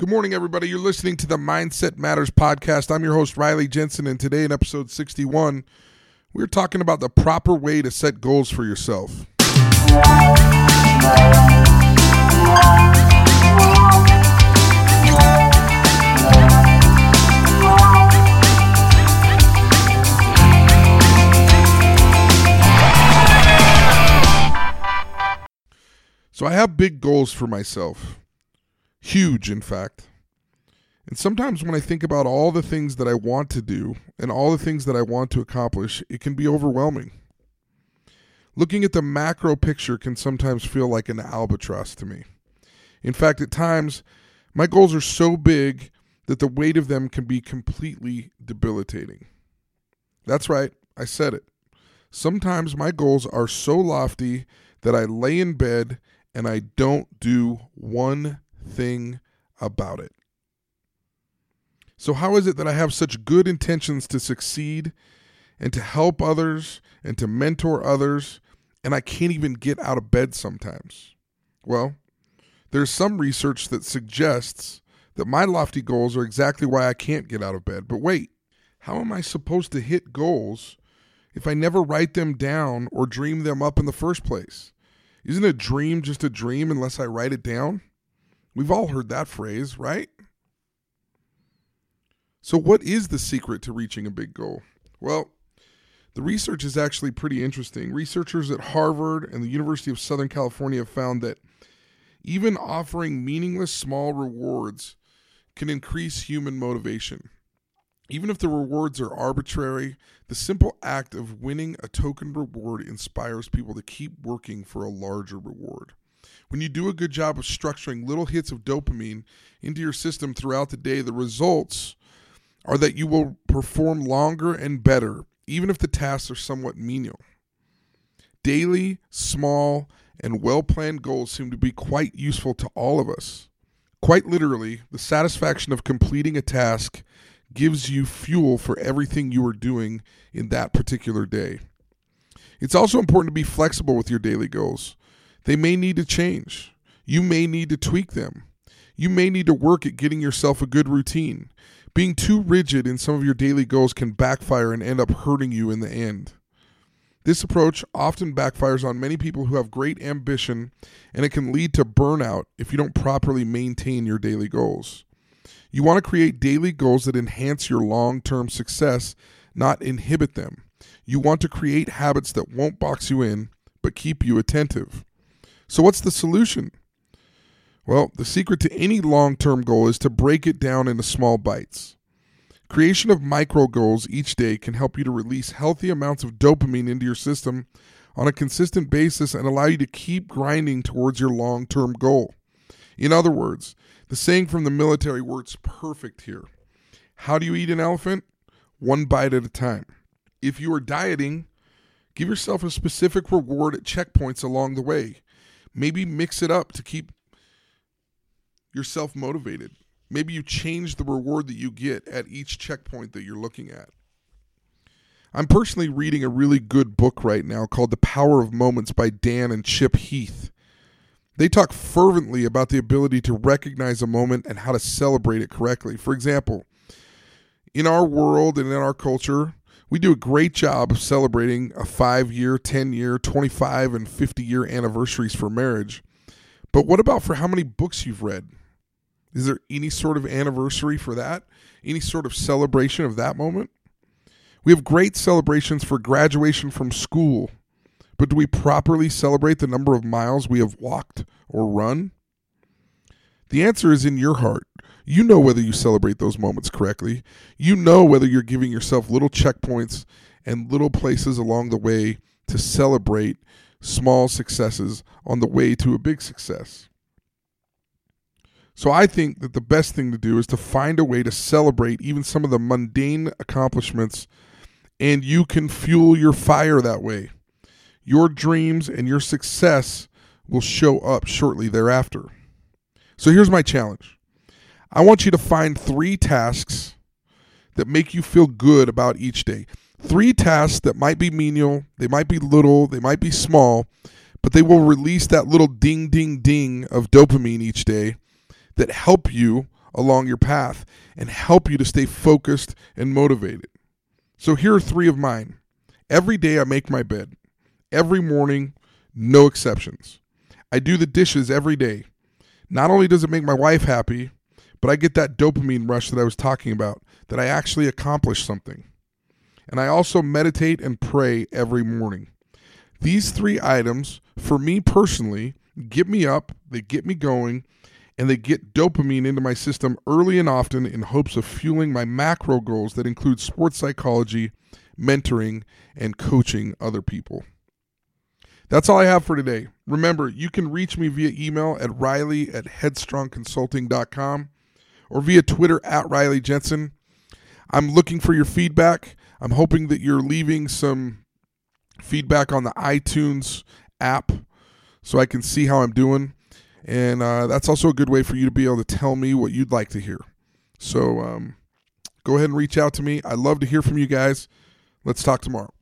Good morning, everybody. You're listening to the Mindset Matters podcast. I'm your host, Riley Jensen, and today in episode 61, we're talking about the proper way to set goals for yourself. So I have big goals for myself. Huge, in fact. And sometimes when I think about all the things that I want to do and all the things that I want to accomplish, it can be overwhelming. Looking at the macro picture can sometimes feel like an albatross to me. In fact, at times, my goals are so big that the weight of them can be completely debilitating. That's right, I said it. Sometimes my goals are so lofty that I lay in bed and I don't do one thing about it. So, how is it that I have such good intentions to succeed and to help others and to mentor others, and I can't even get out of bed sometimes? Well, there's some research that suggests that my lofty goals are exactly why I can't get out of bed. But wait, how am I supposed to hit goals if I never write them down or dream them up in the first place? Isn't a dream just a dream unless I write it down? We've all heard that phrase, right? So, what is the secret to reaching a big goal? Well, the research is actually pretty interesting. Researchers at Harvard and the University of Southern California found that even offering meaningless small rewards can increase human motivation. Even if the rewards are arbitrary, the simple act of winning a token reward inspires people to keep working for a larger reward. When you do a good job of structuring little hits of dopamine into your system throughout the day, the results are that you will perform longer and better, even if the tasks are somewhat menial. Daily, small, and well planned goals seem to be quite useful to all of us. Quite literally, the satisfaction of completing a task gives you fuel for everything you are doing in that particular day. It's also important to be flexible with your daily goals. They may need to change. You may need to tweak them. You may need to work at getting yourself a good routine. Being too rigid in some of your daily goals can backfire and end up hurting you in the end. This approach often backfires on many people who have great ambition, and it can lead to burnout if you don't properly maintain your daily goals. You want to create daily goals that enhance your long term success, not inhibit them. You want to create habits that won't box you in, but keep you attentive. So, what's the solution? Well, the secret to any long term goal is to break it down into small bites. Creation of micro goals each day can help you to release healthy amounts of dopamine into your system on a consistent basis and allow you to keep grinding towards your long term goal. In other words, the saying from the military works perfect here. How do you eat an elephant? One bite at a time. If you are dieting, give yourself a specific reward at checkpoints along the way. Maybe mix it up to keep yourself motivated. Maybe you change the reward that you get at each checkpoint that you're looking at. I'm personally reading a really good book right now called The Power of Moments by Dan and Chip Heath. They talk fervently about the ability to recognize a moment and how to celebrate it correctly. For example, in our world and in our culture, we do a great job of celebrating a five year, 10 year, 25, and 50 year anniversaries for marriage. But what about for how many books you've read? Is there any sort of anniversary for that? Any sort of celebration of that moment? We have great celebrations for graduation from school but do we properly celebrate the number of miles we have walked or run? The answer is in your heart. You know whether you celebrate those moments correctly. You know whether you're giving yourself little checkpoints and little places along the way to celebrate small successes on the way to a big success. So I think that the best thing to do is to find a way to celebrate even some of the mundane accomplishments, and you can fuel your fire that way. Your dreams and your success will show up shortly thereafter. So here's my challenge I want you to find three tasks that make you feel good about each day. Three tasks that might be menial, they might be little, they might be small, but they will release that little ding, ding, ding of dopamine each day that help you along your path and help you to stay focused and motivated. So here are three of mine. Every day I make my bed. Every morning, no exceptions. I do the dishes every day. Not only does it make my wife happy, but I get that dopamine rush that I was talking about, that I actually accomplished something. And I also meditate and pray every morning. These three items, for me personally, get me up, they get me going, and they get dopamine into my system early and often in hopes of fueling my macro goals that include sports psychology, mentoring, and coaching other people. That's all I have for today. Remember, you can reach me via email at riley at headstrongconsulting.com or via Twitter at Riley Jensen. I'm looking for your feedback. I'm hoping that you're leaving some feedback on the iTunes app so I can see how I'm doing. And uh, that's also a good way for you to be able to tell me what you'd like to hear. So um, go ahead and reach out to me. I love to hear from you guys. Let's talk tomorrow.